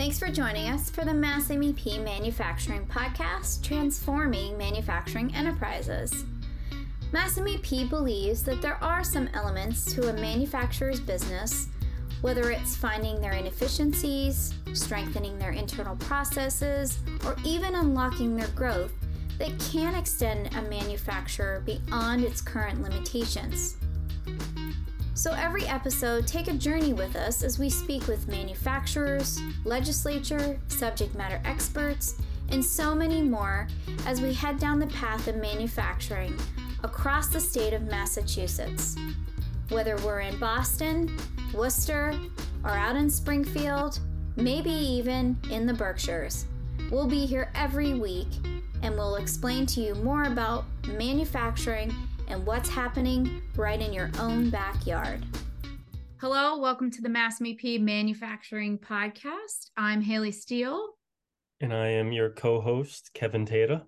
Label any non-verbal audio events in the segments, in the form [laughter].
Thanks for joining us for the Mass MEP Manufacturing Podcast, Transforming Manufacturing Enterprises. Mass MEP believes that there are some elements to a manufacturer's business, whether it's finding their inefficiencies, strengthening their internal processes, or even unlocking their growth, that can extend a manufacturer beyond its current limitations. So, every episode, take a journey with us as we speak with manufacturers, legislature, subject matter experts, and so many more as we head down the path of manufacturing across the state of Massachusetts. Whether we're in Boston, Worcester, or out in Springfield, maybe even in the Berkshires, we'll be here every week and we'll explain to you more about manufacturing and what's happening right in your own backyard. Hello, welcome to the Mass MEP Manufacturing Podcast. I'm Haley Steele. And I am your co-host, Kevin Tata.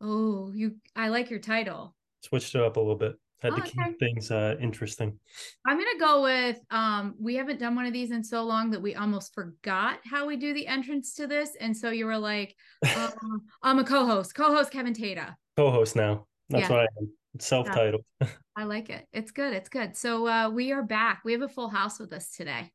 Oh, you I like your title. Switched it up a little bit. Had oh, to keep okay. things uh, interesting. I'm gonna go with um we haven't done one of these in so long that we almost forgot how we do the entrance to this. And so you were like, [laughs] um, I'm a co-host, co-host Kevin Tata. Co-host now. That's yeah. what I am self-titled. Yeah. [laughs] I like it. It's good. It's good. So uh, we are back. We have a full house with us today.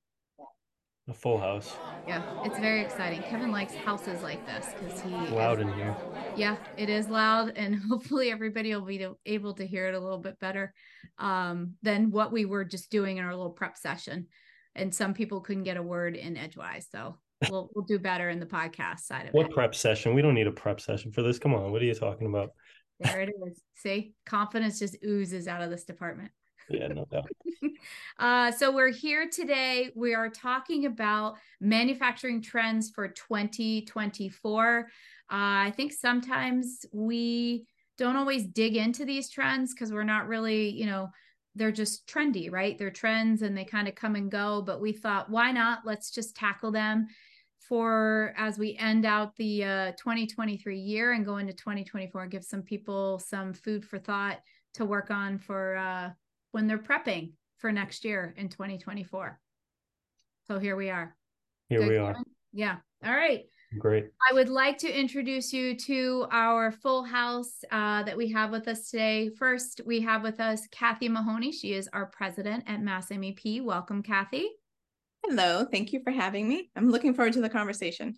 A full house. Yeah, it's very exciting. Kevin likes houses like this because he loud is, in here. Yeah, it is loud, [laughs] and hopefully everybody will be able to hear it a little bit better um, than what we were just doing in our little prep session. And some people couldn't get a word in edgewise, so [laughs] we'll we'll do better in the podcast side of what it. What prep session? We don't need a prep session for this. Come on, what are you talking about? There it is. See, confidence just oozes out of this department. Yeah, no doubt. [laughs] uh, so we're here today. We are talking about manufacturing trends for 2024. Uh, I think sometimes we don't always dig into these trends because we're not really, you know, they're just trendy, right? They're trends and they kind of come and go. But we thought, why not? Let's just tackle them for as we end out the uh, 2023 year and go into 2024 give some people some food for thought to work on for uh, when they're prepping for next year in 2024 so here we are. Here Good we are. Yeah. All right. Great. I would like to introduce you to our full house uh, that we have with us today. First we have with us kathy mahoney. She is our president at mass mep welcome kathy Hello, thank you for having me. I'm looking forward to the conversation.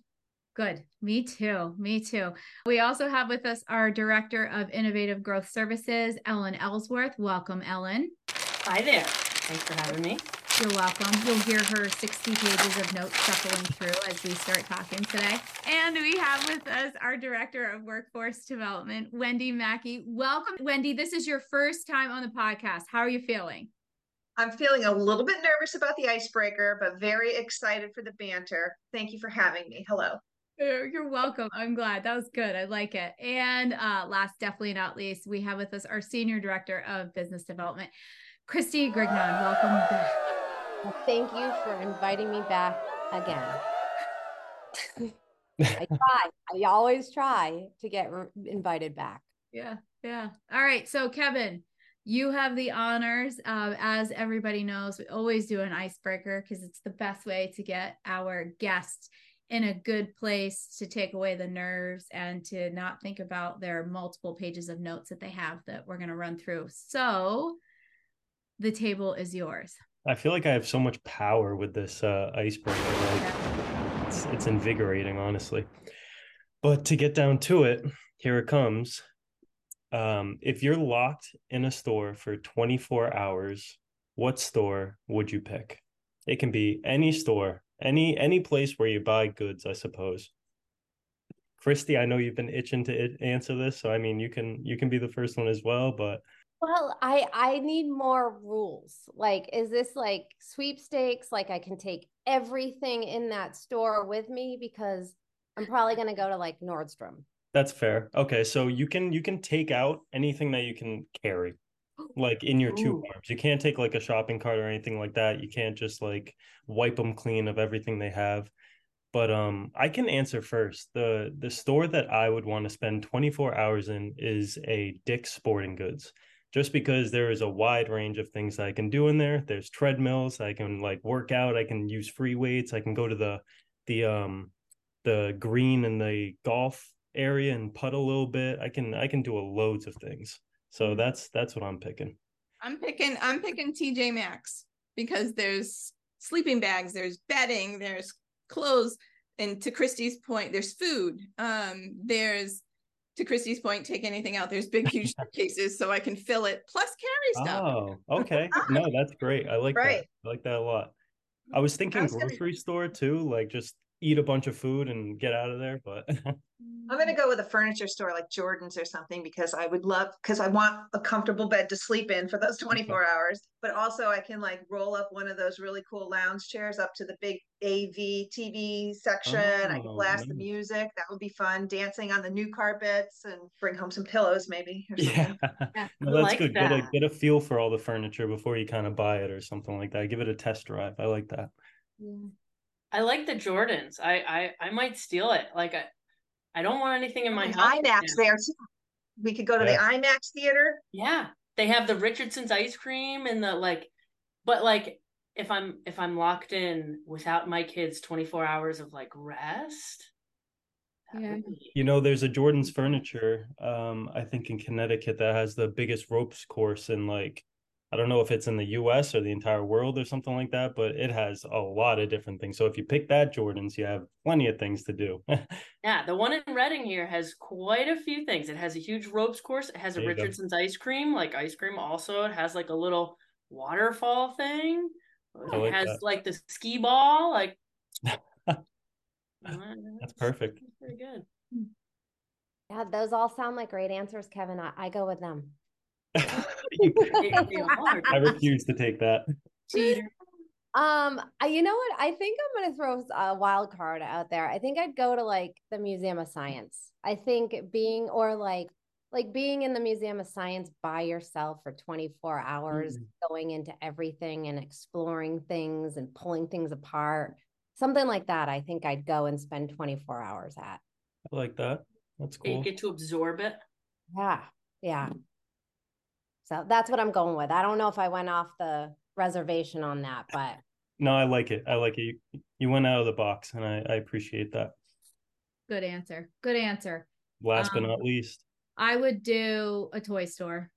Good. Me too. Me too. We also have with us our Director of Innovative Growth Services, Ellen Ellsworth. Welcome, Ellen. Hi there. Thanks for having me. You're welcome. You'll hear her 60 pages of notes shuffling through as we start talking today. And we have with us our Director of Workforce Development, Wendy Mackey. Welcome, Wendy. This is your first time on the podcast. How are you feeling? I'm feeling a little bit nervous about the icebreaker, but very excited for the banter. Thank you for having me. Hello. You're welcome. I'm glad. That was good. I like it. And uh, last, definitely not least, we have with us our Senior Director of Business Development, Christy Grignon. Welcome back. Well, thank you for inviting me back again. I try. I always try to get re- invited back. Yeah. Yeah. All right. So, Kevin, you have the honors. Uh, as everybody knows, we always do an icebreaker because it's the best way to get our guests in a good place to take away the nerves and to not think about their multiple pages of notes that they have that we're going to run through. So the table is yours. I feel like I have so much power with this uh, icebreaker. Like, it's, it's invigorating, honestly. But to get down to it, here it comes um, if you're locked in a store for 24 hours, what store would you pick? It can be any store, any any place where you buy goods, I suppose. Christy, I know you've been itching to answer this, so I mean, you can you can be the first one as well, but well, I I need more rules. Like is this like sweepstakes like I can take everything in that store with me because I'm probably going to go to like Nordstrom. That's fair. Okay, so you can you can take out anything that you can carry, like in your two arms. You can't take like a shopping cart or anything like that. You can't just like wipe them clean of everything they have. But um, I can answer first. the The store that I would want to spend 24 hours in is a Dick's Sporting Goods, just because there is a wide range of things I can do in there. There's treadmills. I can like work out. I can use free weights. I can go to the the um the green and the golf area and putt a little bit. I can I can do a loads of things. So that's that's what I'm picking. I'm picking I'm picking TJ Maxx because there's sleeping bags, there's bedding, there's clothes, and to Christy's point, there's food. Um, there's to Christy's point, take anything out. There's big, huge [laughs] cases, so I can fill it plus carry stuff. Oh, okay. No, [laughs] that's great. I like Right. that. I like that a lot. I was thinking was gonna- grocery store too, like just eat a bunch of food and get out of there. But [laughs] I'm gonna mm. go with a furniture store like Jordan's or something because I would love because I want a comfortable bed to sleep in for those [laughs] 24 hours. But also I can like roll up one of those really cool lounge chairs up to the big AV TV section. I can Oh, blast the music. That would be fun. Dancing on the new carpets and bring home some pillows maybe. Or yeah, something. [laughs] Yeah, no, that's like good. Get a get a feel for all the furniture before you kind of buy it or something like that. Give it a test drive. I like that. I like the Jordans. I I I might steal it. Like I I don't want anything in my An house. IMAX now. there too. We could go to the IMAX theater. Yeah. They have the Richardson's ice cream and the like but like if I'm if I'm locked in without my kids 24 hours of like rest. Yeah. be- You know, there's a Jordan's Furniture, um, I think in Connecticut that has the biggest ropes course in like I don't know if it's in the US or the entire world or something like that, but it has a lot of different things. So if you pick that Jordan's, you have plenty of things to do. [laughs] Yeah, the one in Reading here has quite a few things. It has a huge ropes course. It has a There you go. Richardson's ice cream, like ice cream also. It has like a little waterfall thing. It like has that. like the Skee-Ball, like [laughs] That's perfect. That's pretty good. Hmm. Yeah, those all sound like great answers, Kevin. I, I go with them. [laughs] They- they all are I refuse to take that. Cheater. Um, I, you know what? I think I'm gonna throw a wild card out there. I think I'd go to like the Museum of Science. I think being or like like being in the Museum of Science by yourself for 24 hours, going into everything and exploring things and pulling things apart. Something like that. I think I'd go and spend 24 hours at. I like that. That's cool. You get to absorb it. Yeah. Yeah. So that's what I'm going with. I don't know if I went off the reservation on that, but No, I like it. I like it. You, you went out of the box, and I, I appreciate that. Good answer. Good answer. Last but Um, not least, I would do a toy store.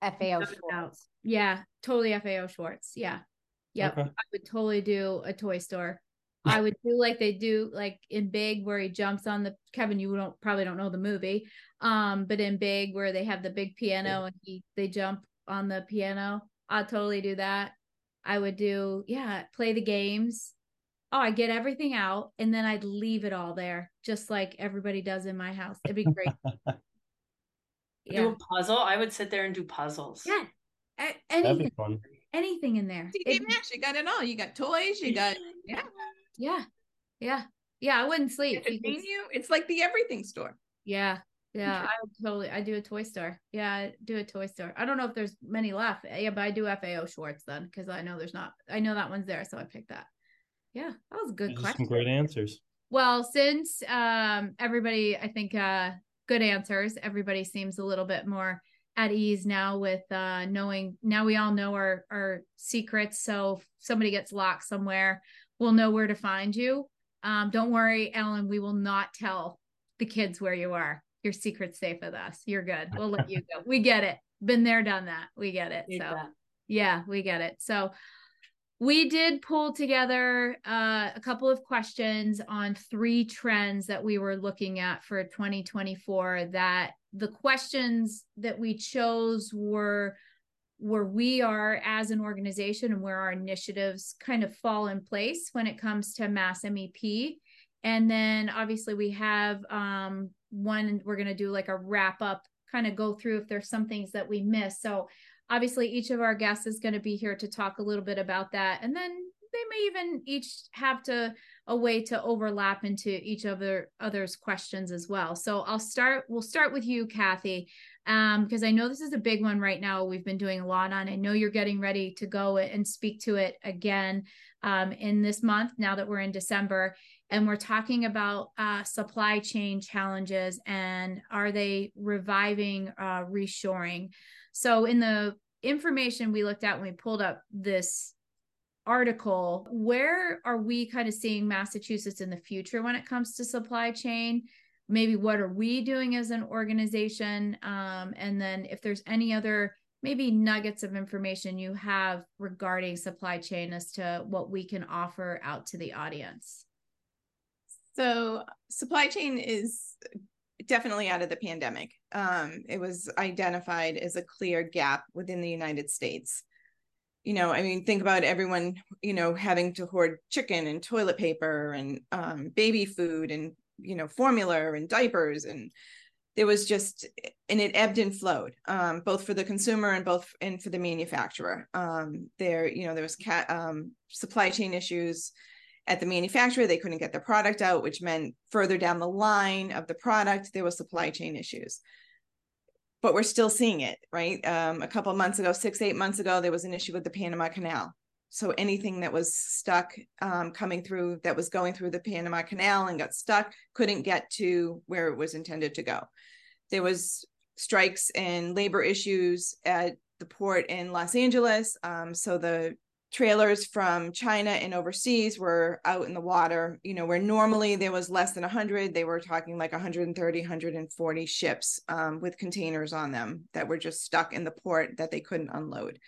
FAO No. Schwarz. Yeah, totally FAO Schwarz. Yeah. Yep. Okay. I would totally do a toy store. I would do like they do like in Big where he jumps on the Kevin, you don't probably don't know the movie. Um, but in Big where they have the big piano and he they jump on the piano. I'd totally do that. I would do, yeah, play the games. Oh, I get everything out and then I'd leave it all there, just like everybody does in my house. It'd be great. [laughs] Do a puzzle. I would sit there and do puzzles. Yeah. A- that'd anything, be fun. anything in there. TJ It- Maxx, you got it all. You got toys, you [laughs] got yeah. Yeah. Yeah. Yeah. I wouldn't sleep. Entertain because- you. It's like the everything store. yeah. Yeah. [laughs] I totally I do a toy store. Yeah, I do a toy store. I don't know if there's many left. Yeah, but I do FAO Schwarz then because I know there's not I know that one's there, so I picked that. Yeah, that was a good These are question. some great answers. Well, since um everybody I think uh good answers, everybody seems a little bit more at ease now with uh knowing now we all know our our secrets. So if somebody gets locked somewhere, we'll know where to find you. Um don't worry, Ellen, we will not tell the kids where you are. Your secret's safe with us. You're good. We'll let you go. We get it. Been there, done that. We get it. So yeah, we get it. So we did pull together uh, a couple of questions on three trends that we were looking at for 2024 that the questions that we chose were where we are as an organization and where our initiatives kind of fall in place when it comes to mass MEP. And then obviously we have um, one, we're going to do like a wrap up, kind of go through if there's some things that we miss. So obviously each of our guests is going to be here to talk a little bit about that. And then they may even each have to a way to overlap into each other others questions as well. So I'll start, we'll start with you, Kathy um, because I know this is a big one right now. We've been doing a lot on. I know you're getting ready to go and speak to it again um, in this month. Now that we're in December, and we're talking about uh, supply chain challenges and are they reviving uh, reshoring? So in the information we looked at when we pulled up this article, where are we kind of seeing Massachusetts in the future when it comes to supply chain? Maybe what are we doing as an organization? Um, and then if there's any other maybe nuggets of information you have regarding supply chain as to what we can offer out to the audience. So, supply chain is definitely out of the pandemic. Um, it was identified as a clear gap within the United States. You know, I mean, think about everyone, you know, having to hoard chicken and toilet paper and um, baby food and, you know, formula and diapers. And there was just, and it ebbed and flowed, um, both for the consumer and both and for the manufacturer. Um, there, you know, there was cat, um, supply chain issues at the manufacturer they couldn't get the product out which meant further down the line of the product there was supply chain issues but we're still seeing it right um, a couple months ago six eight months ago there was an issue with the panama canal so anything that was stuck um, coming through that was going through the panama canal and got stuck couldn't get to where it was intended to go. There was strikes and labor issues at the port in los angeles um, so the trailers from China and overseas were out in the water, you know, where normally there was less than 100, they were talking like 130, 140 ships um, with containers on them that were just stuck in the port that they couldn't unload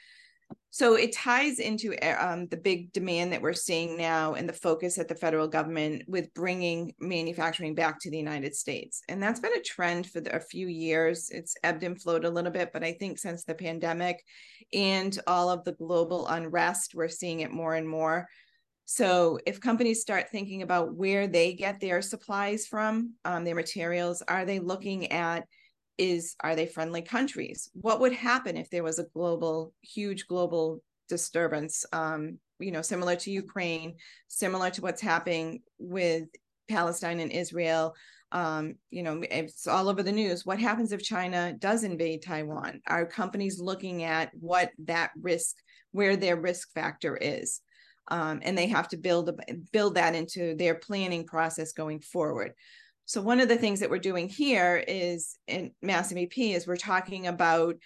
so it ties into eh, um, the big demand that we're seeing now and the focus at the federal government with bringing manufacturing back to the United States. And that's been a trend for the, a few years. It's ebbed and flowed a little bit, but I think since the pandemic and all of the global unrest, we're seeing it more and more. So if companies start thinking about where they get their supplies from, um, their materials, are they looking at is are they friendly countries? What would happen if there was a global huge global disturbance um, you know similar to ukraine similar to what's happening with palestine and israel? Um, you know it's all over the news. What happens if china does invade taiwan? Are companies looking at what that risk where their risk factor is? Um, and they have to build build that into their planning process going forward so one of the things that we're doing here is in Mass MEP is we're talking about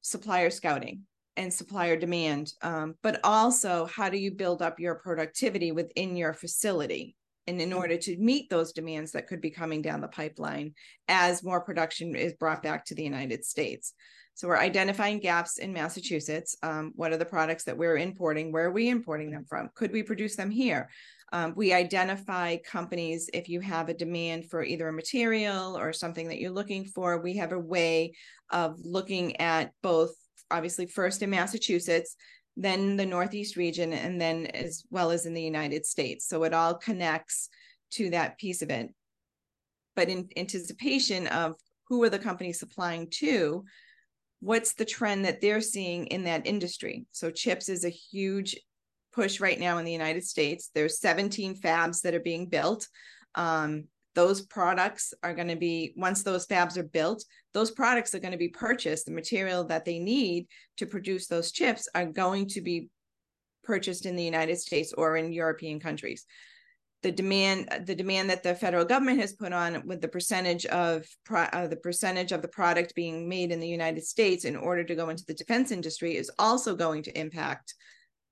supplier scouting and supplier demand, um, but also how do you build up your productivity within your facility and in order to meet those demands that could be coming down the pipeline as more production is brought back to the United States. So we're identifying gaps in Massachusetts. Um, what are the products that we're importing? Where are we importing them from? Could we produce them here? Um, we identify companies if you have a demand for either a material or something that you're looking for. We have a way of looking at both, obviously, first in Massachusetts, then the Northeast region, and then as well as in the United States. So it all connects to that piece of it. But in anticipation of who are the companies supplying to, what's the trend that they're seeing in that industry? So chips is a huge push right now in the United States. There's 17 fabs that are being built. Um, those products are going to be once those fabs are built those products are going to be purchased the material that they need to produce those chips are going to be purchased in the united states or in european countries the demand the demand that the federal government has put on with the percentage of uh, the percentage of the product being made in the united states in order to go into the defense industry is also going to impact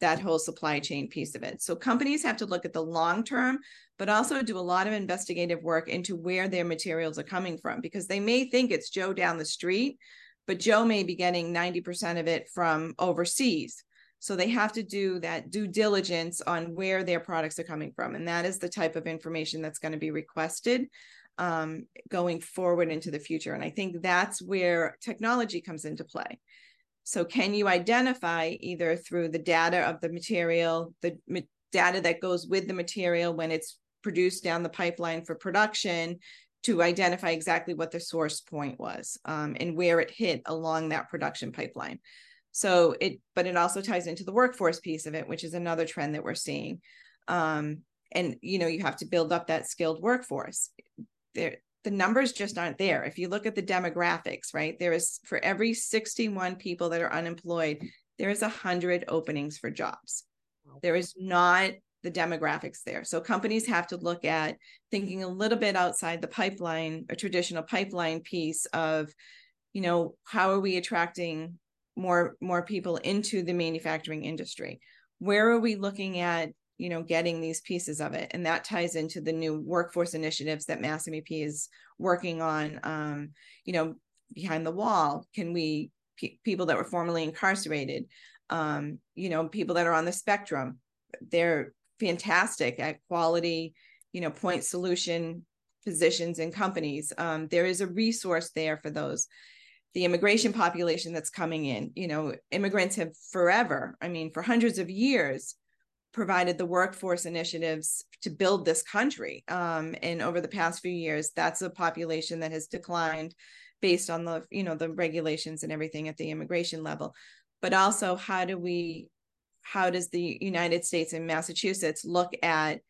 that whole supply chain piece of it. So companies have to look at the long term, but also do a lot of investigative work into where their materials are coming from because they may think it's Joe down the street, but Joe may be getting 90% of it from overseas. So they have to do that due diligence on where their products are coming from. And that is the type of information that's going to be requested um, going forward into the future. And I think that's where technology comes into play. So, can you identify either through the data of the material, the ma- data that goes with the material when it's produced down the pipeline for production, to identify exactly what the source point was um, and where it hit along that production pipeline? So, it, but it also ties into the workforce piece of it, which is another trend that we're seeing. Um, and you know, you have to build up that skilled workforce. There, the numbers just aren't there. If you look at the demographics, right, there is for every 61 people that are unemployed, there is 100 openings for jobs. There is not the demographics there. So companies have to look at thinking a little bit outside the pipeline, a traditional pipeline piece of, you know, how are we attracting more more people into the manufacturing industry? where are we looking at you know getting these pieces of it and that ties into the new workforce initiatives that mass mep is working on um, you know behind the wall. Can we p- people that were formerly incarcerated um, you know people that are on the spectrum they're fantastic at quality you know point solution positions and companies. Um, there is a resource there for those. The immigration population that's coming in you know immigrants have forever i mean for hundreds of years provided the workforce initiatives to build this country. Um, and over the past few years that's a population that has declined based on the you know the regulations and everything at the immigration level. But also how do we how does the united states and massachusetts look at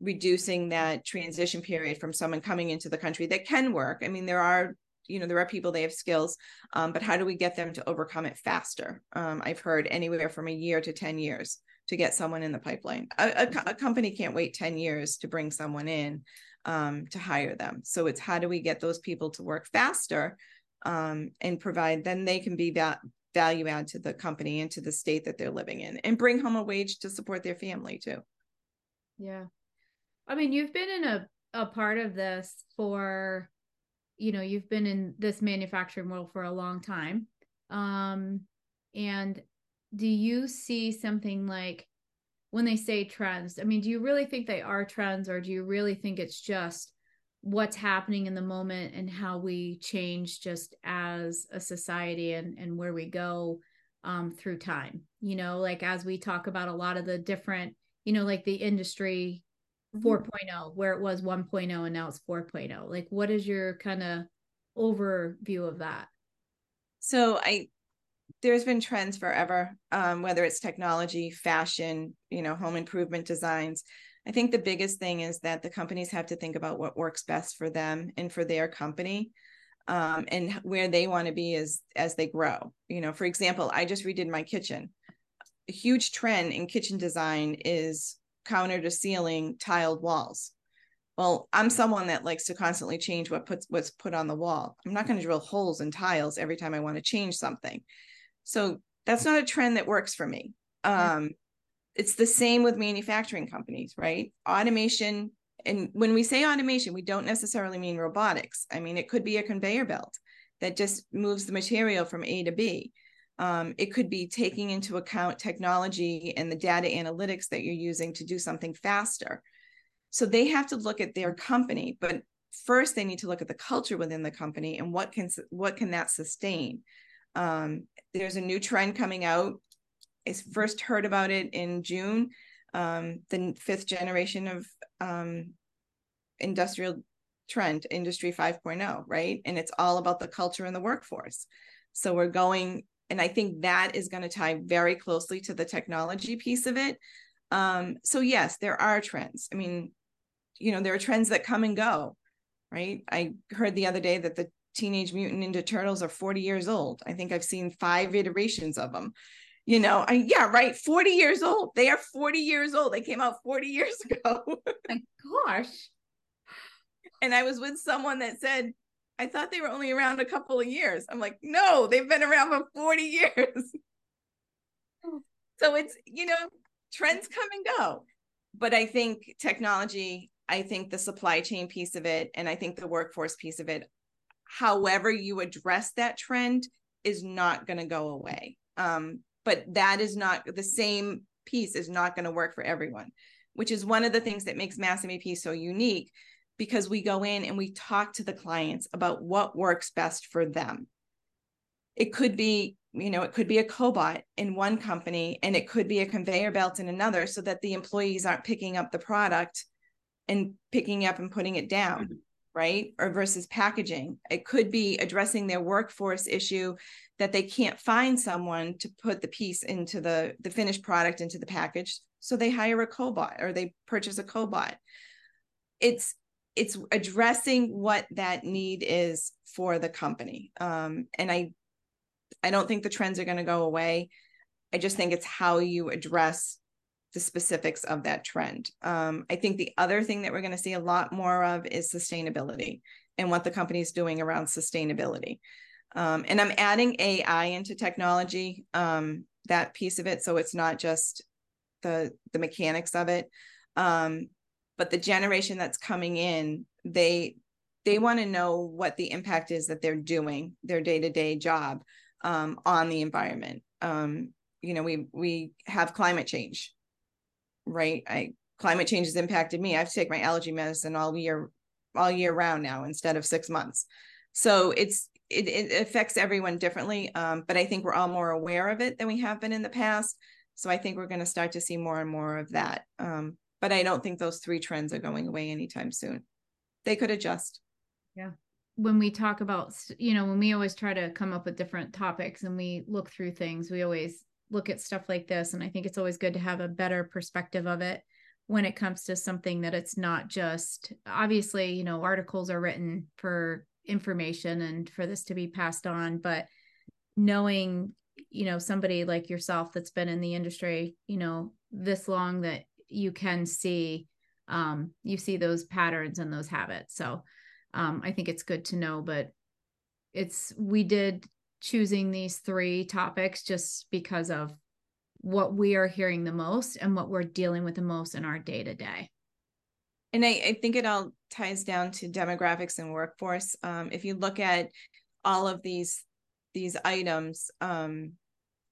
reducing that transition period from someone coming into the country that can work? I mean there are you know there are people they have skills um, but how do we get them to overcome it faster? Um, i've heard anywhere from a year to 10 years to get someone in the pipeline. A, a, a company can't wait 10 years to bring someone in um, to hire them. So it's how do we get those people to work faster um, and provide then they can be that value add to the company and to the state that they're living in and bring home a wage to support their family too. Yeah. I mean you've been in a, a part of this for you know you've been in this manufacturing world for a long time. Um and do you see something like when they say trends i mean do you really think they are trends or do you really think it's just what's happening in the moment and how we change just as a society and and where we go um through time? You know like as we talk about a lot of the different you know like the industry mm-hmm. 4.0 where it was 1.0 and now it's 4.0 like what is your kind of overview of that? So i there's been trends forever um, whether it's technology fashion you know home improvement designs. I think the biggest thing is that the companies have to think about what works best for them and for their company um, and where they want to be as as they grow. You know for example i just redid my kitchen. A huge trend in kitchen design is counter to ceiling tiled walls. Well i'm someone that likes to constantly change what puts what's put on the wall. I'm not going to drill holes in tiles every time i want to change something so that's not a trend that works for me. Um, it's the same with manufacturing companies, right? Automation, and when we say automation, we don't necessarily mean robotics. I mean, it could be a conveyor belt that just moves the material from A to B. Um, it could be taking into account technology and the data analytics that you're using to do something faster. So they have to look at their company, but first they need to look at the culture within the company and what can what can that sustain. Um, there's a new trend coming out. I first heard about it in June. Um, the fifth generation of um, industrial trend, Industry 5.0, right? And it's all about the culture and the workforce. So we're going, and I think that is going to tie very closely to the technology piece of it. Um, so yes, there are trends. I mean, you know, there are trends that come and go, right? I heard the other day that the Teenage Mutant Ninja Turtles are 40 years old. I think I've seen five iterations of them. You know, I yeah, right. 40 years old. They are 40 years old. They came out 40 years [laughs] ago. My gosh. And I was with someone that said, I thought they were only around a couple of years. I'm like, no, they've been around for 40 years. [laughs] so it's, you know, trends come and go. But I think technology, I think the supply chain piece of it, and I think the workforce piece of it however you address that trend is not going to go away. Um, but that is not the same piece is not going to work for everyone, which is one of the things that makes Mass MEP so unique because we go in and we talk to the clients about what works best for them. It could be, you know, it could be a cobot in one company and it could be a conveyor belt in another so that the employees aren't picking up the product and picking up and putting it down right? Or versus packaging. It could be addressing their workforce issue that they can't find someone to put the piece into the the finished product into the package, so they hire a cobot or they purchase a cobot. It's it's addressing what that need is for the company. Um, and I I don't think the trends are going to go away. I just think it's how you address the specifics of that trend. Um, I think the other thing that we're going to see a lot more of is sustainability and what the company is doing around sustainability. Um, and I'm adding AI into technology, um, that piece of it. So it's not just the the mechanics of it um but the generation that's coming in they they want to know what the impact is that they're doing their day-to-day job um, on the environment um, you know we we have climate change right? I climate change has impacted me. I have to take my allergy medicine all year all year round now instead of six months. So it's it, it affects everyone differently um, but i think we're all more aware of it than we have been in the past. So i think we're going to start to see more and more of that um, but i don't think those three trends are going away anytime soon. They could adjust. Yeah. When we talk about you know when we always try to come up with different topics and we look through things we always look at stuff like this and i think it's always good to have a better perspective of it when it comes to something that it's not just obviously you know articles are written for information and for this to be passed on but knowing you know somebody like yourself that's been in the industry you know this long that you can see um you see those patterns and those habits. So um i think it's good to know but it's we did choosing these three topics just because of what we are hearing the most and what we're dealing with the most in our day to day. And I, I, think it all ties down to demographics and workforce. Um, if you look at all of these these items, um,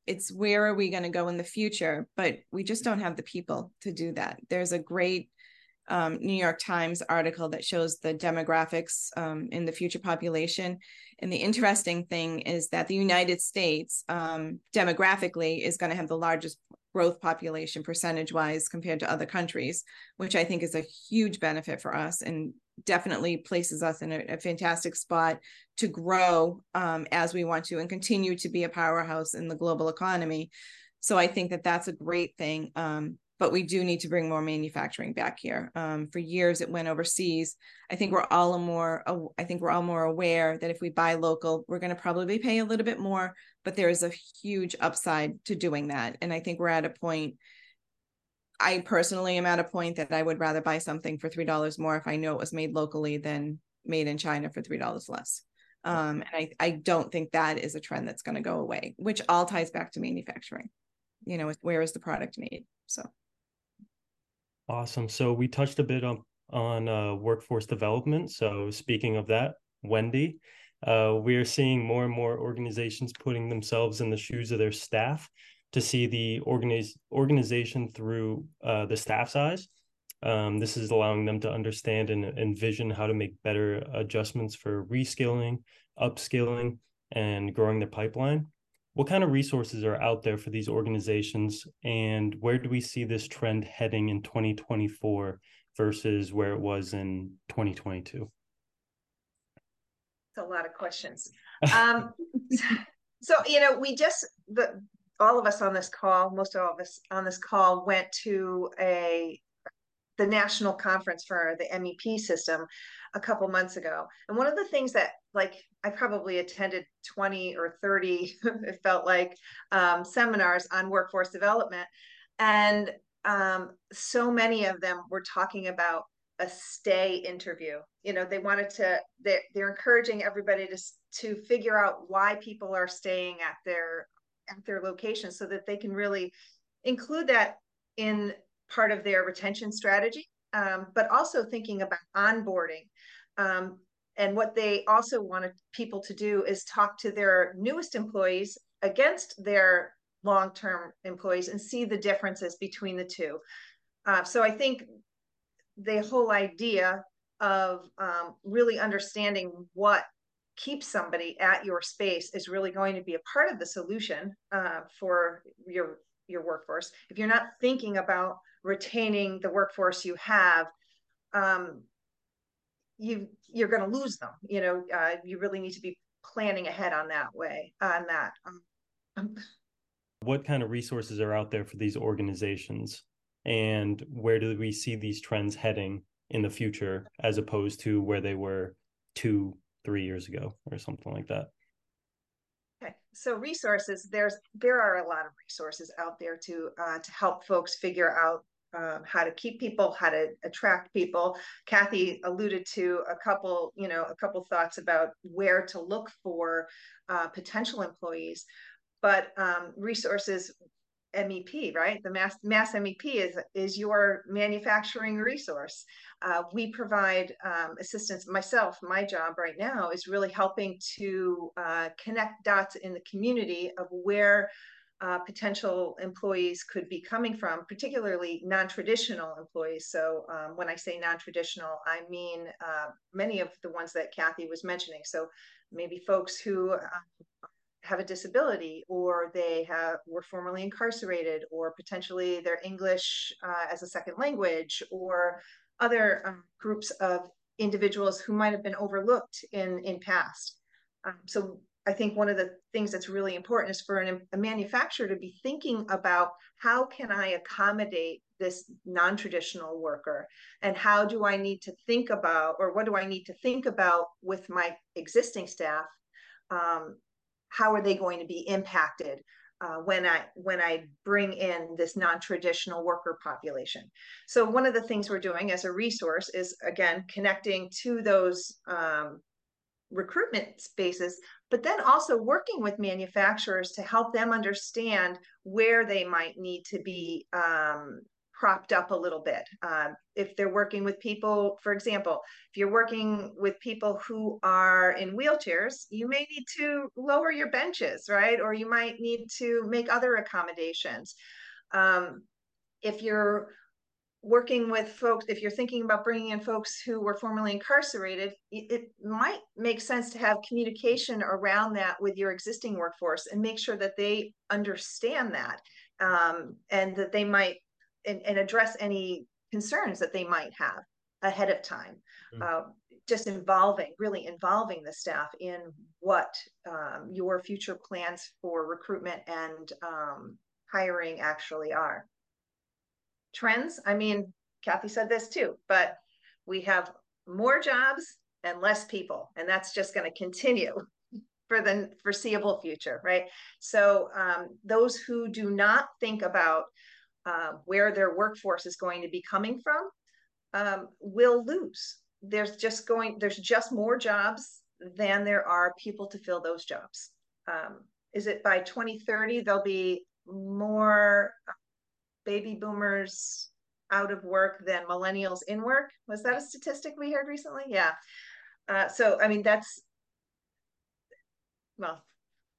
it's where are we going to go in the future? But we just don't have the people to do that. There's a great um, New York Times article that shows the demographics um, in the future population. And the interesting thing is that the United States um, demographically is going to have the largest growth population percentage wise compared to other countries, which I think is a huge benefit for us and definitely places us in a, a fantastic spot to grow um, as we want to and continue to be a powerhouse in the global economy. So I think that that's a great thing. Um, but we do need to bring more manufacturing back here. Um, for years, it went overseas. I think we're all more. I think we're all more aware that if we buy local, we're going to probably pay a little bit more, but there is a huge upside to doing that. And I think we're at a point. I personally am at a point that I would rather buy something for three dollars more if I know it was made locally than made in China for three dollars less. Um, and I, I don't think that is a trend that's going to go away, which all ties back to manufacturing. You know, where is the product made? So. Awesome. So we touched a bit on on uh, workforce development. So speaking of that, Wendy, uh, we are seeing more and more organizations putting themselves in the shoes of their staff to see the organiz- organization through uh, the staff's eyes. Um, this is allowing them to understand and envision how to make better adjustments for reskilling, upskilling, and growing their pipeline what kind of resources are out there for these organizations and where do we see this trend heading in 2024 versus where it was in 2022 it's a lot of questions. Um, [laughs] so you know we just the all of us on this call most all of us on this call went to a the national conference for the mep system a couple months ago and one of the things that like I probably attended 20 or 30, [laughs] it felt like, um, seminars on workforce development. And um, so many of them were talking about a stay interview. You know, they wanted to, they're, they're encouraging everybody to, to figure out why people are staying at their, at their location so that they can really include that in part of their retention strategy. Um, but also thinking about onboarding. Um, and what they also wanted people to do is talk to their newest employees against their long-term employees and see the differences between the two. Uh, so I think the whole idea of um, really understanding what keeps somebody at your space is really going to be a part of the solution uh, for your your workforce. If you're not thinking about retaining the workforce you have, um, you you're going to lose them you know uh, you really need to be planning ahead on that way on that um, um, [laughs] what kind of resources are out there for these organizations? And where do we see these trends heading in the future as opposed to where they were two three years ago or something like that? Okay so resources there's there are a lot of resources out there to uh, to help folks figure out um, how to keep people, how to attract people. Kathy alluded to a couple, you know, a couple thoughts about where to look for uh, potential employees, but um, resources MEP, right? The Mass Mass MEP is is your manufacturing resource. Uh, we provide um, assistance. Myself, my job right now is really helping to uh, connect dots in the community of where uh, potential employees could be coming from, particularly non-traditional employees. So um, when I say non-traditional, I mean uh, many of the ones that Kathy was mentioning. So maybe folks who uh, have a disability or they have were formerly incarcerated or potentially their english uh, as a second language or other um, groups of individuals who might have been overlooked in in past um, so i think one of the things that's really important is for an, a manufacturer to be thinking about how can i accommodate this non-traditional worker and how do i need to think about or what do i need to think about with my existing staff um, how are they going to be impacted uh, when I when I bring in this non-traditional worker population. So one of the things we're doing as a resource is again connecting to those um, recruitment spaces, but then also working with manufacturers to help them understand where they might need to be um, propped up a little bit. Um, if they're working with people, for example, if you're working with people who are in wheelchairs, you may need to lower your benches, right? Or you might need to make other accommodations. Um, if you're working with folks, if you're thinking about bringing in folks who were formerly incarcerated, it might make sense to have communication around that with your existing workforce and make sure that they understand that um, and that they might and, and address any concerns that they might have ahead of time. Mm. Uh, just involving, really involving the staff in what um, your future plans for recruitment and um, hiring actually are. Trends, I mean, Kathy said this too, but we have more jobs and less people, and that's just going to continue [laughs] for the foreseeable future, right? So um, those who do not think about uh, where their workforce is going to be coming from um, will lose. There's just going, there's just more jobs than there are people to fill those jobs. Um, is it by 2030 there'll be more baby boomers out of work than millennials in work? Was that a statistic we heard recently? Yeah. Uh, so I mean that's well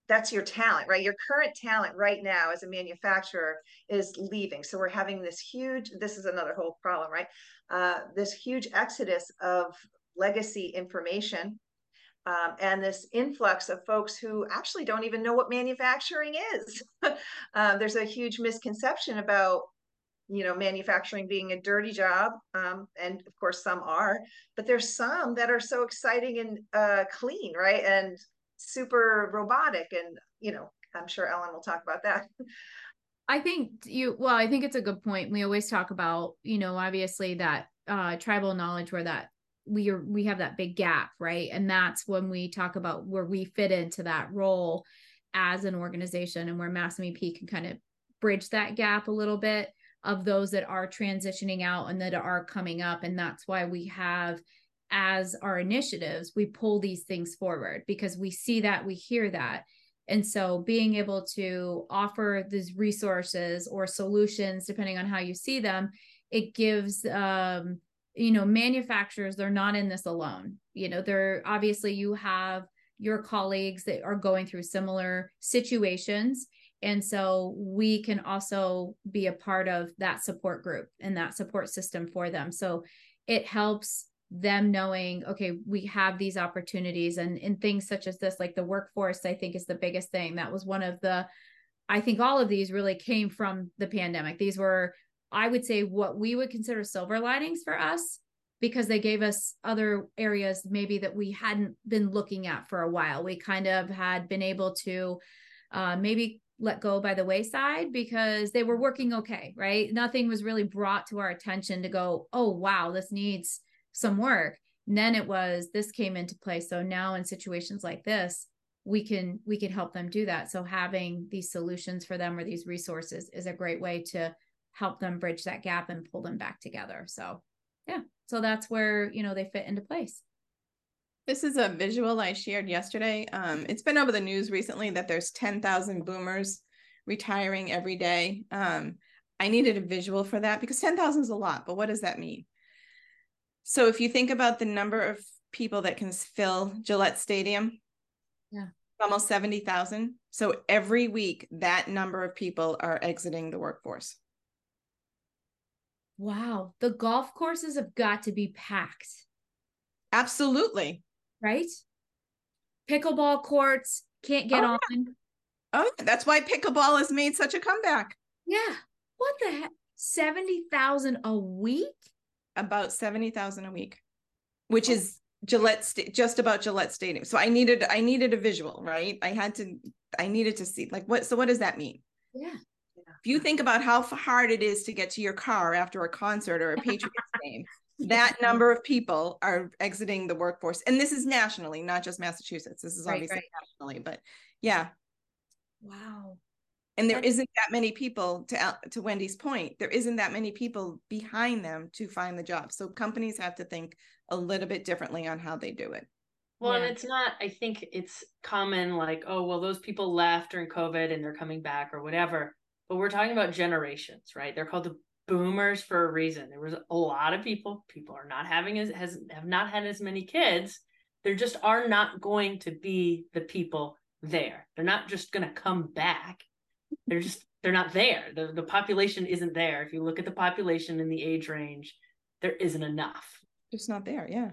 that's your talent, right? Your current talent right now as a manufacturer is leaving. So we're having this huge, this is another whole problem, right? Uh, this huge exodus of legacy information um, and this influx of folks who actually don't even know what manufacturing is. uh, [laughs] there's a huge misconception about you know manufacturing being a dirty job um, and of course some are but there's some that are so exciting and uh, clean right and super robotic and you know i'm sure ellen will talk about that [laughs] i think you well i think it's a good point we always talk about you know obviously that uh tribal knowledge where that we are we have that big gap right and that's when we talk about where we fit into that role as an organization and where mass mep can kind of bridge that gap a little bit of those that are transitioning out and that are coming up and that's why we have as our initiatives, we pull these things forward because we see that, we hear that. And so being able to offer these resources or solutions, depending on how you see them, it gives um, you know, manufacturers, they're not in this alone. You know, they're obviously you have your colleagues that are going through similar situations. And so we can also be a part of that support group and that support system for them. So it helps them knowing okay we have these opportunities and in things such as this like the workforce i think is the biggest thing that was one of the i think all of these really came from the pandemic these were i would say what we would consider silver linings for us because they gave us other areas maybe that we hadn't been looking at for a while. We kind of had been able to uh, maybe let go by the wayside because they were working okay right? Nothing was really brought to our attention to go oh wow this needs some work. And then it was this came into play. So now in situations like this we can we can help them do that. So having these solutions for them or these resources is a great way to help them bridge that gap and pull them back together so yeah so that's where you know they fit into place this is a visual I shared yesterday. Um, it's been over the news recently that there's 10,000 boomers retiring every day. Um, I needed a visual for that because 10,000 is a lot, but what does that mean? So if you think about the number of people that can fill Gillette Stadium, Yeah. almost 70,000. So every week, that number of people are exiting the workforce. Wow. The golf courses have got to be packed, Absolutely. right? Pickleball courts can't get Oh, on. Oh, that's why pickleball has made such a comeback. Yeah. What the heck? 70,000 a week? About 70,000 a week, which oh. is Gillette, sta- just about Gillette Stadium. So I needed, I needed a visual, right? I had to, I needed to see like what, so what does that mean? Yeah. If you think about how hard it is to get to your car after a concert or a Patriots [laughs] game, that number of people are exiting the workforce. And this is nationally, not just Massachusetts. This is Right, obviously right. nationally, but yeah. Wow. And there That- isn't that many people to Al- to Wendy's point. There isn't that many people behind them to find the job. So companies have to think a little bit differently on how they do it. Well, Yeah. and it's not, I think it's common like, oh, well, those people left during COVID and they're coming back or whatever. But we're talking about generations, right? They're called the boomers for a reason. There was a lot of people, people are not having as has have not had as many kids. There just are not going to be the people there. They're not just gonna come back. They're just they're not there. The the population isn't there. If you look at the population in the age range, there isn't enough. Just not there. Yeah.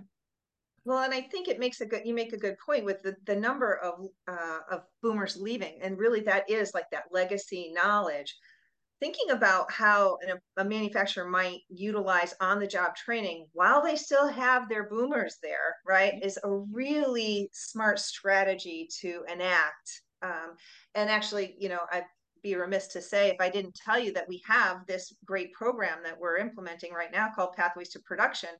Well, and I think it makes a good, you make a good point with the, the number of, uh, of boomers leaving. And really that is like that legacy knowledge. Thinking about how an, a manufacturer might utilize on the job training while they still have their boomers there, right, is a really smart strategy to enact. Um, and actually, you know, I'd be remiss to say if I didn't tell you that we have this great program that we're implementing right now called Pathways to Production,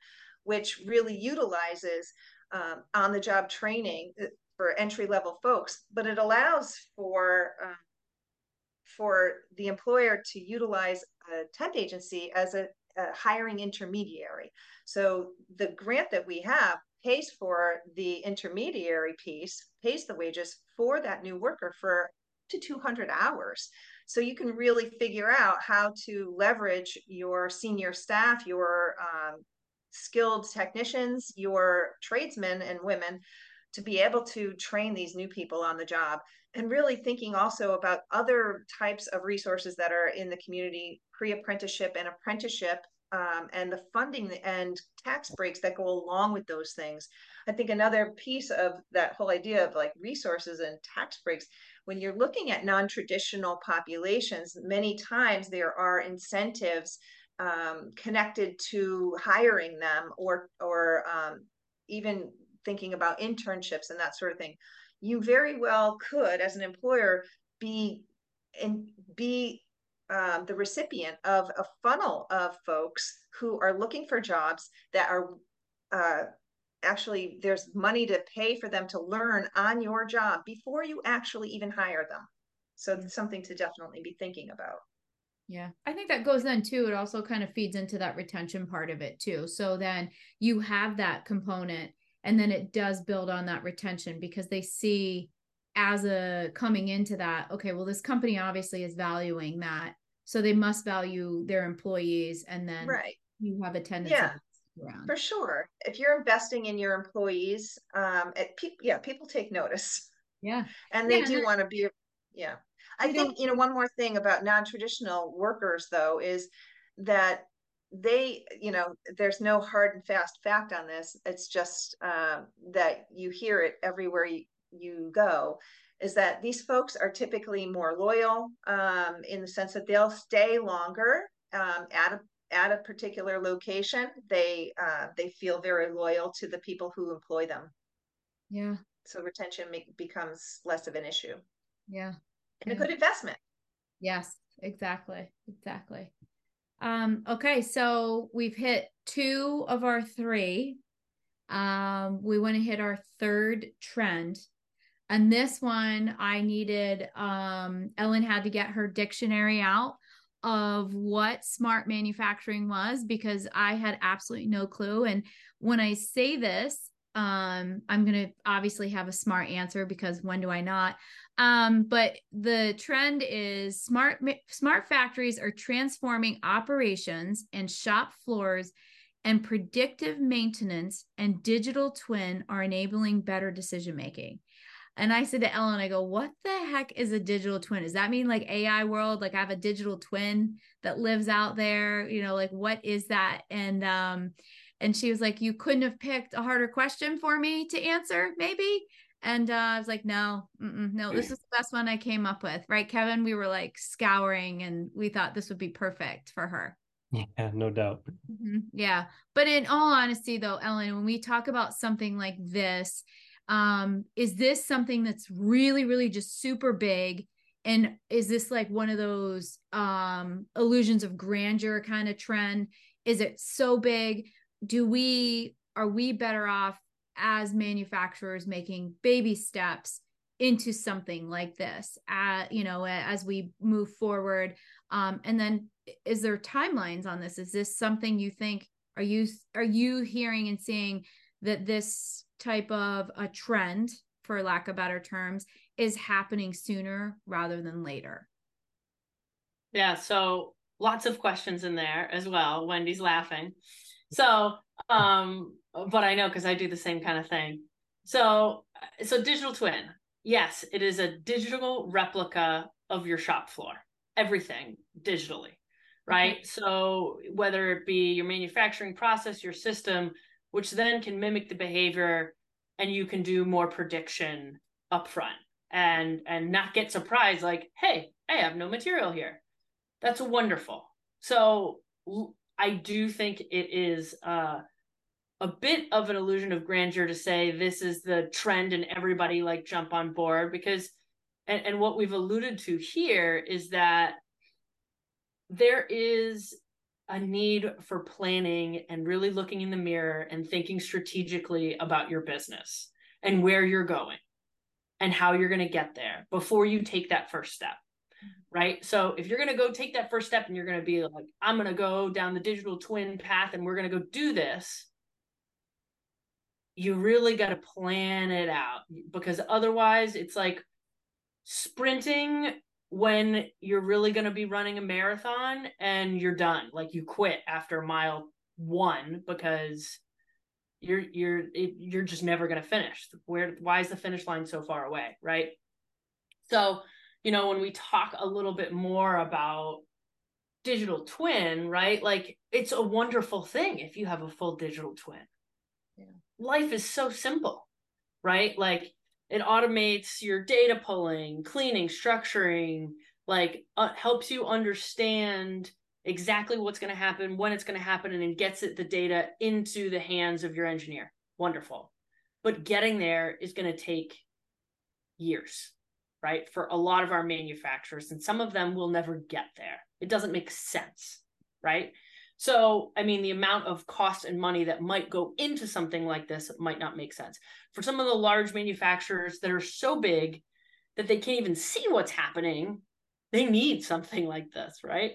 which really utilizes um, on the job training uh, for entry level folks, but it allows for um, for the employer to utilize a temp agency as a, a hiring intermediary. So the grant that we have pays for the intermediary piece, pays the wages for that new worker for up to 200 hours. So you can really figure out how to leverage your senior staff, your um, skilled technicians, your tradesmen and women to be able to train these new people on the job. And really thinking also about other types of resources that are in the community pre-apprenticeship and apprenticeship um, and the funding and tax breaks that go along with those things. I think another piece of that whole idea of like resources and tax breaks when you're looking at non-traditional populations many times there are incentives um, connected to hiring them or or um, even thinking about internships and that sort of thing you very well could as an employer be and be um, the recipient of a funnel of folks who are looking for jobs that are uh, actually there's money to pay for them to learn on your job before you actually even hire them. So it's something to definitely be thinking about Yeah. I think that goes then too. It also kind of feeds into that retention part of it too. So then you have that component and then it does build on that retention because they see as a coming into that, okay, well, this company obviously is valuing that. So they must value their employees and then right you have a tendency Yeah. around. for sure if you're investing in your employees um it, pe- yeah people take notice Yeah. and they Yeah, do want to be yeah i You think you know one more thing about non-traditional workers though is that they you know there's no hard and fast fact on this it's just um, that you hear it everywhere you, you go is that these folks are typically more loyal um, in the sense that they'll stay longer um, at a at a particular location they uh, they feel very loyal to the people who employ them Yeah. so retention make, becomes less of an issue Yeah. And a good investment. Yes, exactly. Exactly. Um, okay, so we've hit two of our three. Um, we want to hit our third trend. And this one I needed um Ellen had to get her dictionary out of what smart manufacturing was because I had absolutely no clue. And when I say this, Um, I'm going to obviously have a smart answer because when do I not? Um, but the trend is smart smart factories are transforming operations and shop floors and predictive maintenance and digital twin are enabling better decision making. And I said to Ellen, I go, what the heck is a digital twin? Does that mean like AI world? Like I have a digital twin that lives out there, you know, like what is that? And um, and she was like, you couldn't have picked a harder question for me to answer, maybe. And uh, I was like, no, no, this is the best one I came up with, right, Kevin? We were like scouring, and we thought this would be perfect for her. Yeah, no doubt. Mm-hmm. Yeah, but in all honesty, though, Ellen, when we talk about something like this, um, is this something that's really, really just super big? And is this like one of those um, illusions of grandeur kind of trend? Is it so big? Do we are we better off as manufacturers making baby steps into something like this uh, you know as we move forward? Um, and then is there timelines on this? Is this something you think are you are you hearing and seeing that this type of a trend for lack of better terms is happening sooner rather than later? Yeah so lots of questions in there as well. Wendy's laughing so um but I know because I do the same kind of thing. So, so digital twin, yes, it is a digital replica of your shop floor, everything digitally, right? Okay. So, whether it be your manufacturing process, your system, which then can mimic the behavior, and you can do more prediction upfront and and not get surprised like, hey, I have no material here. That's wonderful. So, I do think it is. Uh, a bit of an illusion of grandeur to say this is the trend and everybody like jump on board because and, and what we've alluded to here is that there is a need for planning and really looking in the mirror and thinking strategically about your business and where you're going and how you're going to get there before you take that first step right? So if you're going to go take that first step and you're going to be like i'm going to go down the digital twin path and we're going to go do this you really got to plan it out because otherwise it's like sprinting when you're really going to be running a marathon and you're done. Like you quit after mile 1 because you're you're you're just never going to finish. Where why is the finish line so far away right? So you know when we talk a little bit more about digital twin right like it's a wonderful thing if you have a full digital twin Yeah. life is so simple, right? Like it automates your data pulling, cleaning, structuring, like uh, helps you understand exactly what's going to happen, when it's going to happen, and then gets it the data into the hands of your engineer. Wonderful. But getting there is going to take years, right? For a lot of our manufacturers, and some of them will never get there. It doesn't make sense, right? So, I mean, the amount of cost and money that might go into something like this might not make sense. For some of the large manufacturers that are so big that they can't even see what's happening, they need something like this, right?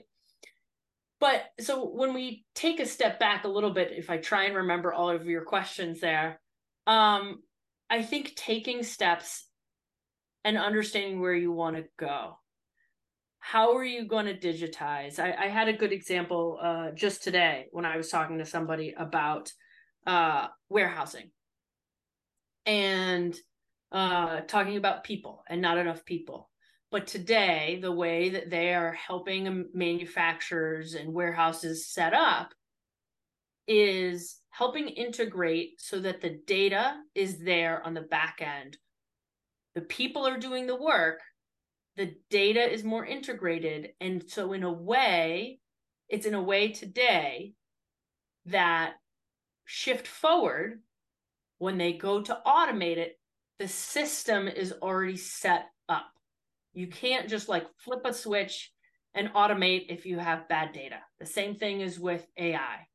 But so when we take a step back a little bit, if I try and remember all of your questions there, um, I think taking steps and understanding where you want to go how are you going to digitize? I, I had a good example uh, just today when I was talking to somebody about uh, warehousing and uh, talking about people and not enough people. But today, the way that they are helping manufacturers and warehouses set up is helping integrate so that the data is there on the back end. The people are doing the work, the data is more integrated. And so in a way it's in a way today that shift forward when they go to automate it the system is already set up. You can't just like flip a switch and automate if you have bad data. The same thing is with ai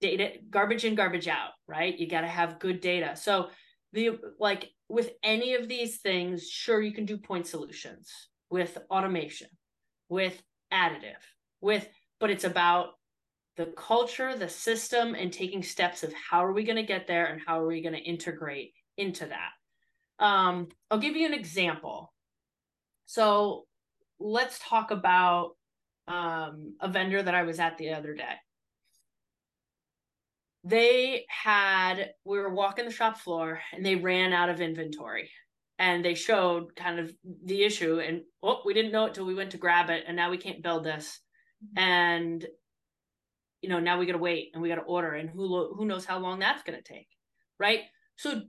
data garbage in garbage out right? You got to have good data. So the like with any of these things, sure, you can do point solutions with automation, with additive, with, but it's about the culture, the system, and taking steps of how are we going to get there and how are we going to integrate into that. Um, I'll give you an example. So let's talk about um, a vendor that I was at the other day. They had, we were walking the shop floor and they ran out of inventory. And they showed kind of the issue and oh we didn't know it till we went to grab it and now we can't build this. Mm-hmm. And you know now we got to wait and we got to order and who who knows how long that's going to take right? So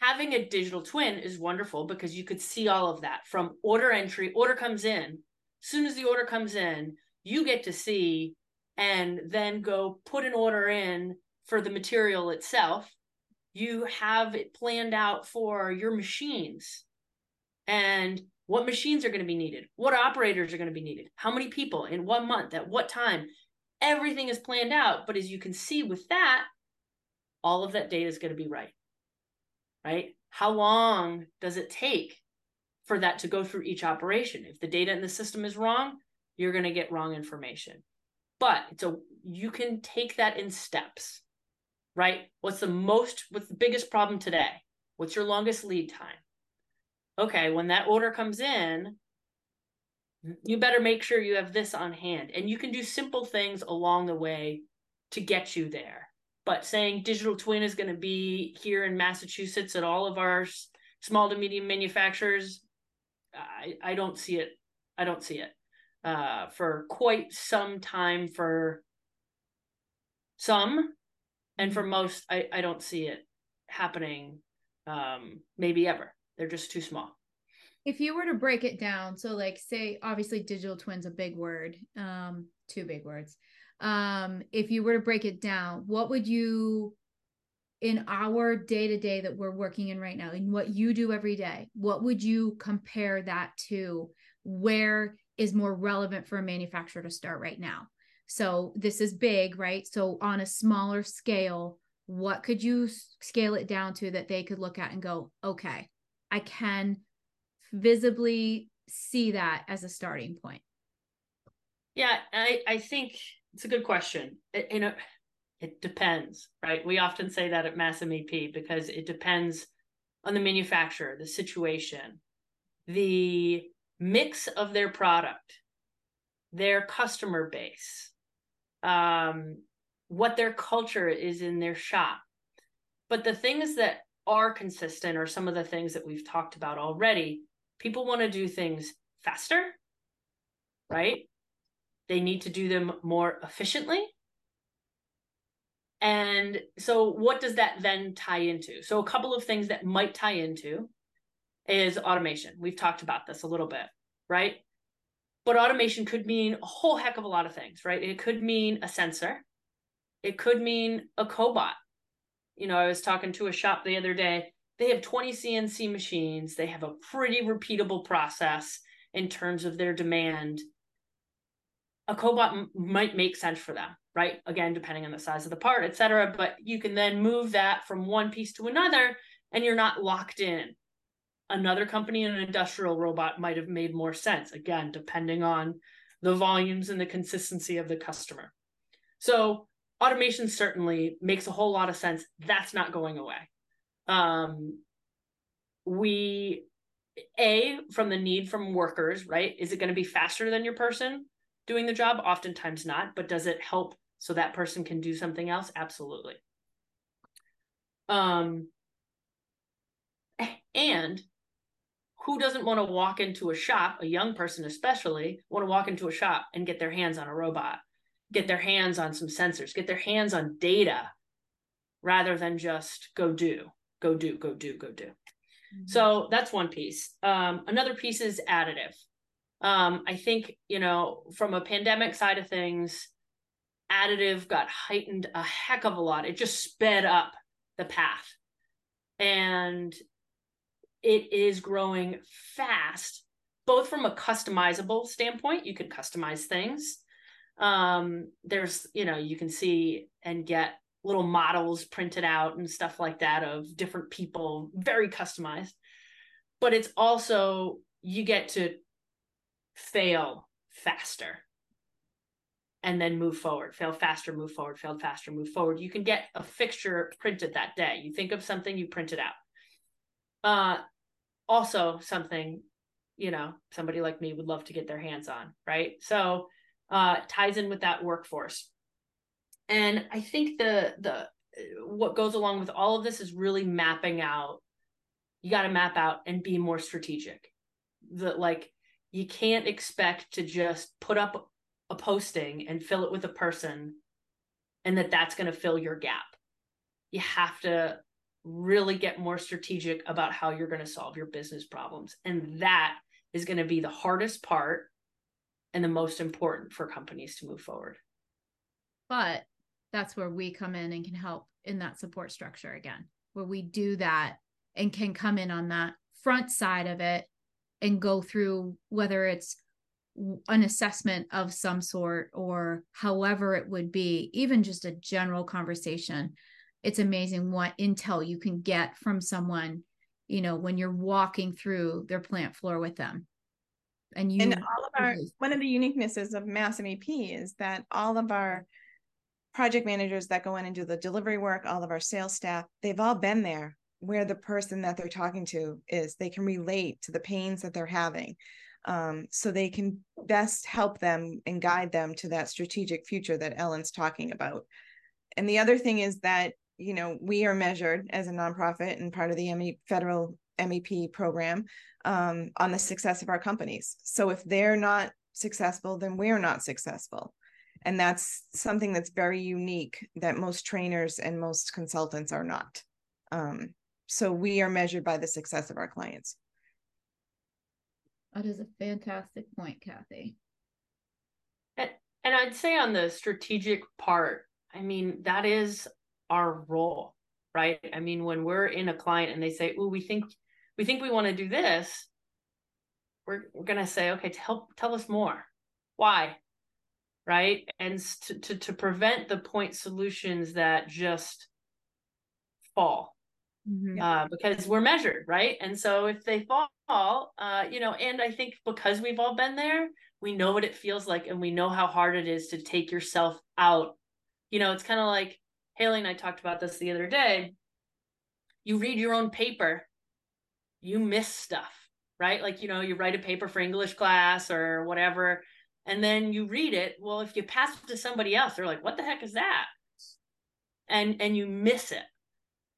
having a digital twin is wonderful because you could see all of that from order entry order comes in. As soon as the order comes in you get to see and then go put an order in for the material itself. You have it planned out for your machines. And what machines are going to be needed? What operators are going to be needed? How many people in one month at what time? Everything is planned out but as you can see with that all of that data is going to be right. Right? How long does it take for that to go through each operation? If the data in the system is wrong you're going to get wrong information. But a you can take that in steps right? What's the most, what's the biggest problem today? What's your longest lead time? Okay, when that order comes in, you better make sure you have this on hand. And you can do simple things along the way to get you there. But saying digital twin is going to be here in Massachusetts at all of our small to medium manufacturers, I, I don't see it. I don't see it uh, for quite some time for some and for most i i don't see it happening um maybe ever. They're just too small. If you were to break it down so like say obviously digital twins a big word um two big words. Um if you were to break it down what would you in our day to day that we're working in right now in what you do every day what would you compare that to? Where is more relevant for a manufacturer to start right now so this is big, right? So on a smaller scale, what could you scale it down to that they could look at and go, okay, I can visibly see that as a starting point? Yeah, I, I think it's a good question. It, you know, it depends, right? We often say that at Mass MEP because it depends on the manufacturer, the situation, the mix of their product, their customer base, um, what their culture is in their shop. But the things that are consistent are some of the things that we've talked about already. People want to do things faster, right? They need to do them more efficiently. And so, what does that then tie into? So, a couple of things that might tie into is automation. We've talked about this a little bit, right? But automation could mean a whole heck of a lot of things, right? It could mean a sensor. It could mean a cobot. You know, I was talking to a shop the other day. They have 20 CNC machines. They have a pretty repeatable process in terms of their demand. A cobot m- might make sense for them, right? Again, depending on the size of the part, et cetera. But you can then move that from one piece to another and you're not locked in another company an industrial robot might have made more sense again depending on the volumes and the consistency of the customer. So automation certainly makes a whole lot of sense. That's not going away. Um, we a from the need from workers right? Is it going to be faster than your person doing the job? Oftentimes not but does it help so that person can do something else? Absolutely. Um and who doesn't want to walk into a shop, a young person especially, want to walk into a shop and get their hands on a robot, get their hands on some sensors, get their hands on data rather than just go do, go do, go do, go do. Mm-hmm. So that's one piece. Um, another piece is additive. Um, I think, you know, from a pandemic side of things, additive got heightened a heck of a lot. It just sped up the path. And it is growing fast, both from a customizable standpoint. You could customize things. Um, there's, you know, you can see and get little models printed out and stuff like that of different people, very customized. But it's also, you get to fail faster. and then move forward fail faster move forward fail faster move forward you can get a fixture printed that day you think of something you print it out uh also something you know somebody like me would love to get their hands on right? So uh ties in with that workforce. And i think the the what goes along with all of this is really mapping out you got to map out and be more strategic. That like you can't expect to just put up a posting and fill it with a person and that that's going to fill your gap. You have to really get more strategic about how you're going to solve your business problems. And that is going to be the hardest part and the most important for companies to move forward. But that's where we come in and can help in that support structure again where we do that and can come in on that front side of it and go through whether it's an assessment of some sort or however it would be even just a general conversation it's amazing what intel you can get from someone you know when you're walking through their plant floor with them. And you and all of our one of the uniquenesses of mass mep is that all of our project managers that go in and do the delivery work all of our sales staff they've all been there where the person that they're talking to is. They can relate to the pains that they're having um, so they can best help them and guide them to that strategic future that ellen's talking about. And the other thing is that you know we are measured as a nonprofit and part of the ME, federal mep program um, on the success of our companies. So if they're not successful then we're not successful. And that's something that's very unique that most trainers and most consultants are not. Um, so we are measured by the success of our clients. That is a fantastic point kathy. And, and i'd say on the strategic part i mean that is our role right i mean when we're in a client and they say oh we think we think we want to do this we're, we're going to say okay tell tell us more why right and to, to to prevent the point solutions that just fall mm-hmm. uh, because we're measured, right? And so if they fall, uh, you know, and I think because we've all been there, we know what it feels like and we know how hard it is to take yourself out. You know, it's kind of like Haley and I talked about this the other day. You read your own paper, you miss stuff, right? Like, you know, you write a paper for English class or whatever, and then you read it. Well, if you pass it to somebody else, they're like, what the heck is that? And and you miss it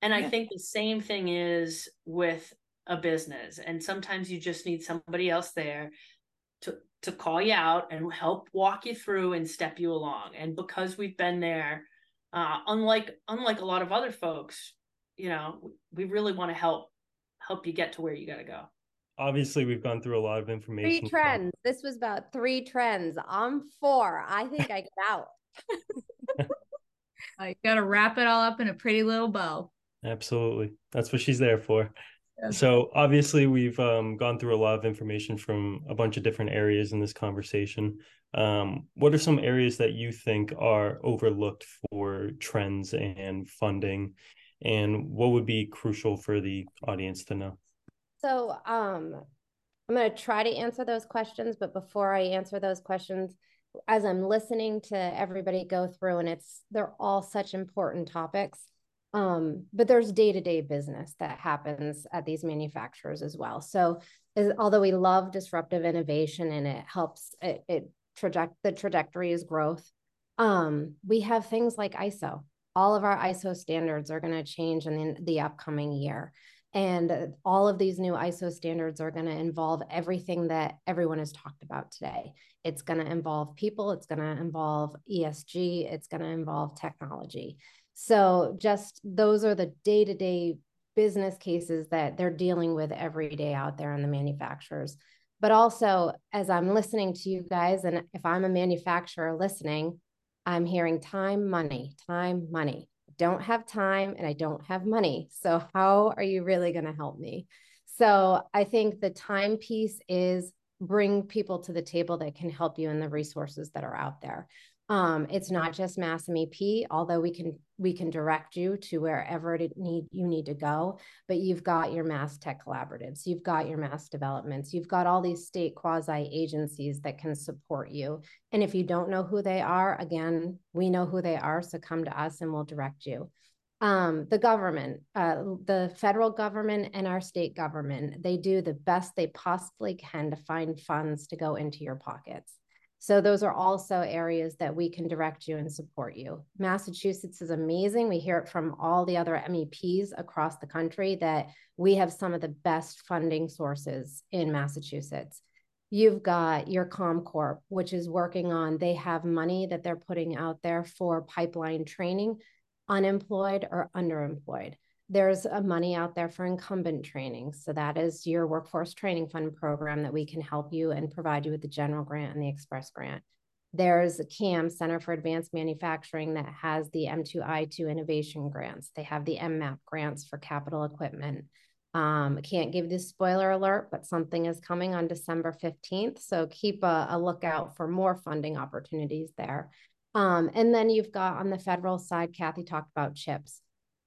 and I think the same thing is with a business. And sometimes you just need somebody else there to to call you out and help walk you through and step you along. And because we've been there, uh, unlike unlike a lot of other folks, you know, we really want to help help you get to where you got to go. Obviously, we've gone through a lot of information. Three trends. This was about three trends. I'm four. I think I get out. [laughs] I got to wrap it all up in a pretty little bow. Absolutely. That's what she's there for. So obviously we've um, gone through a lot of information from a bunch of different areas in this conversation. Um, what are some areas that you think are overlooked for trends and funding, and what would be crucial for the audience to know? So um, I'm going to try to answer those questions, but before I answer those questions, as I'm listening to everybody go through, and it's they're all such important topics um, but there's day-to-day business that happens at these manufacturers as well so as, although we love disruptive innovation and it helps it, it traject the trajectory is growth um, we have things like iso all of our iso standards are going to change in the, the upcoming year and all of these new ISO standards are going to involve everything that everyone has talked about today. It's going to involve people, it's going to involve ESG, it's going to involve technology. So just those are the day-to-day business cases that they're dealing with every day out there in the manufacturers. But also, as I'm listening to you guys, and if I'm a manufacturer listening, I'm hearing time, money, time, money. Don't have time and I don't have money. So, how are you really going to help me? So, I think the time piece is bring people to the table that can help you in the resources that are out there. Um, it's not just Mass MEP, although we can we can direct you to wherever it need you need to go. But you've got your Mass Tech collaboratives, you've got your Mass developments, you've got all these state quasi agencies that can support you. And if you don't know who they are, again, we know who they are, so come to us and we'll direct you. Um, the government, uh, the federal government and our state government, they do the best they possibly can to find funds to go into your pockets. So those are also areas that we can direct you and support you. Massachusetts is amazing. We hear it from all the other MEPs across the country that we have some of the best funding sources in Massachusetts. You've got your CommCorp, which is working on, they have money that they're putting out there for pipeline training, unemployed or underemployed. There's a money out there for incumbent training. So that is your workforce training fund program that we can help you and provide you with the general grant and the express grant. There's CAM, Center for Advanced Manufacturing, that has the M2I2 innovation grants. They have the MMAP grants for capital equipment. Um, can't give this spoiler alert, but something is coming on December 15th. So keep a, a lookout for more funding opportunities there. Um, and then you've got on the federal side, Kathy talked about chips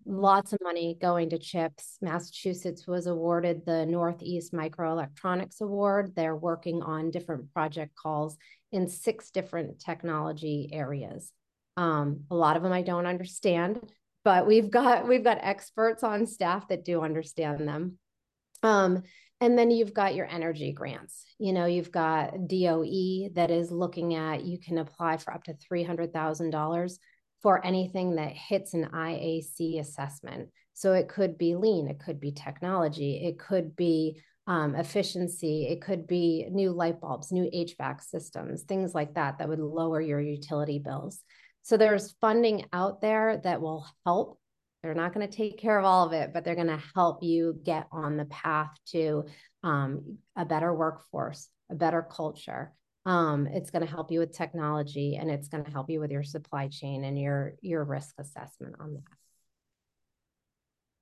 lots of money going to chips. Massachusetts was awarded the Northeast Microelectronics Award. They're working on different project calls in six different technology areas. Um, a lot of them I don't understand, but we've got we've got experts on staff that do understand them. Um, and then you've got your energy grants. You know, you've got DOE that is looking at you can apply for up to three hundred thousand dollars for anything that hits an IAC assessment. So it could be lean, it could be technology, it could be um, efficiency, it could be new light bulbs, new HVAC systems, things like that that would lower your utility bills. So there's funding out there that will help. They're not going to take care of all of it, but they're going to help you get on the path to um, a better workforce, a better culture, um, it's going to help you with technology and it's going to help you with your supply chain and your your risk assessment on that.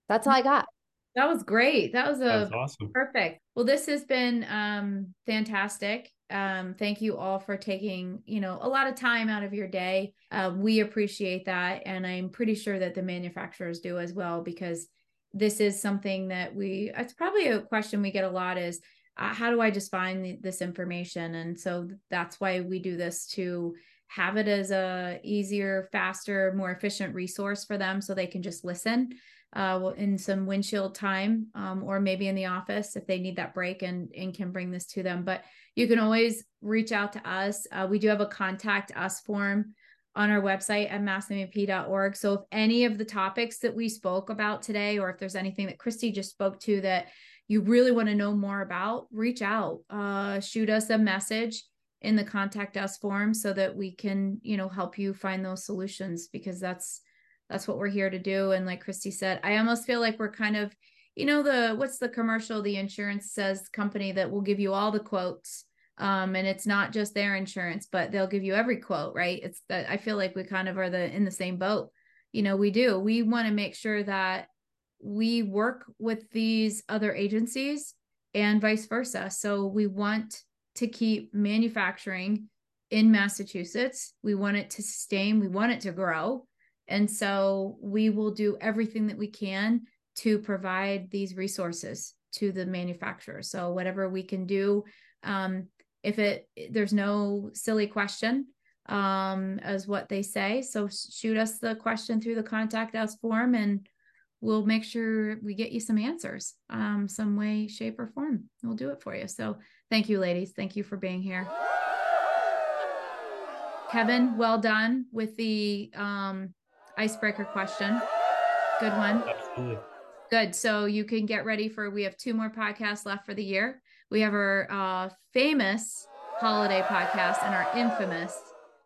That's all i got. That was great. That was a that was awesome. perfect. Well this has been um fantastic. Um thank you all for taking you know a lot of time out of your day. Uh, we appreciate that and i'm pretty sure that the manufacturers do as well because this is something that we it's probably a question we get a lot is uh, how do I just find this information? And so that's why we do this to have it as a easier, faster, more efficient resource for them so they can just listen uh, in some windshield time um, or maybe in the office if they need that break and, and can bring this to them. But you can always reach out to us. Uh, we do have a contact us form on our website at massmep.org. So if any of the topics that we spoke about today, or if there's anything that Christy just spoke to that you really want to know more about, reach out, uh, shoot us a message in the contact us form so that we can, you know, help you find those solutions because that's that's what we're here to do. And like Christy said, I almost feel like we're kind of, you know, the what's the commercial the insurance says company that will give you all the quotes. Um, and it's not just their insurance, but they'll give you every quote, right? It's that I feel like we kind of are the in the same boat. You know, we do. We want to make sure that we work with these other agencies and vice versa. So we want to keep manufacturing in Massachusetts. We want it to sustain, we want it to grow. And so we will do everything that we can to provide these resources to the manufacturer. So whatever we can do, um, if it there's no silly question um, as what they say. So shoot us the question through the contact us form and we'll make sure we get you some answers um some way shape or form. We'll do it for you. So thank you ladies. Thank you for being here. Kevin well done with the um icebreaker question. Good one. Absolutely. Good. So you can get ready for we have two more podcasts left for the year. We have our uh famous holiday podcast and our infamous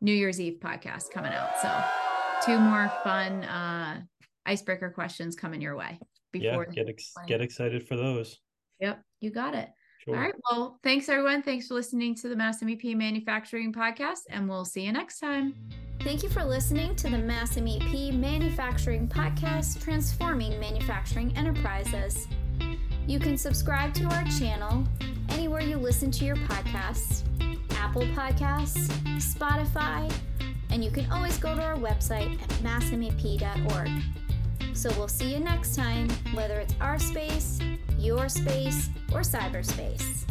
new year's eve podcast coming out. So two more fun uh icebreaker questions coming your way before yeah, get ex- get excited for those. Yep, you got it. Sure. All right. Well, thanks everyone. Thanks for listening to the Mass MEP Manufacturing Podcast, and we'll see you next time. Thank you for listening to the Mass MEP Manufacturing Podcast, transforming manufacturing enterprises. You can subscribe to our channel anywhere you listen to your podcasts Apple Podcasts, Spotify, and you can always go to our website at massmep.org. So we'll see you next time, whether it's our space, your space, or cyberspace.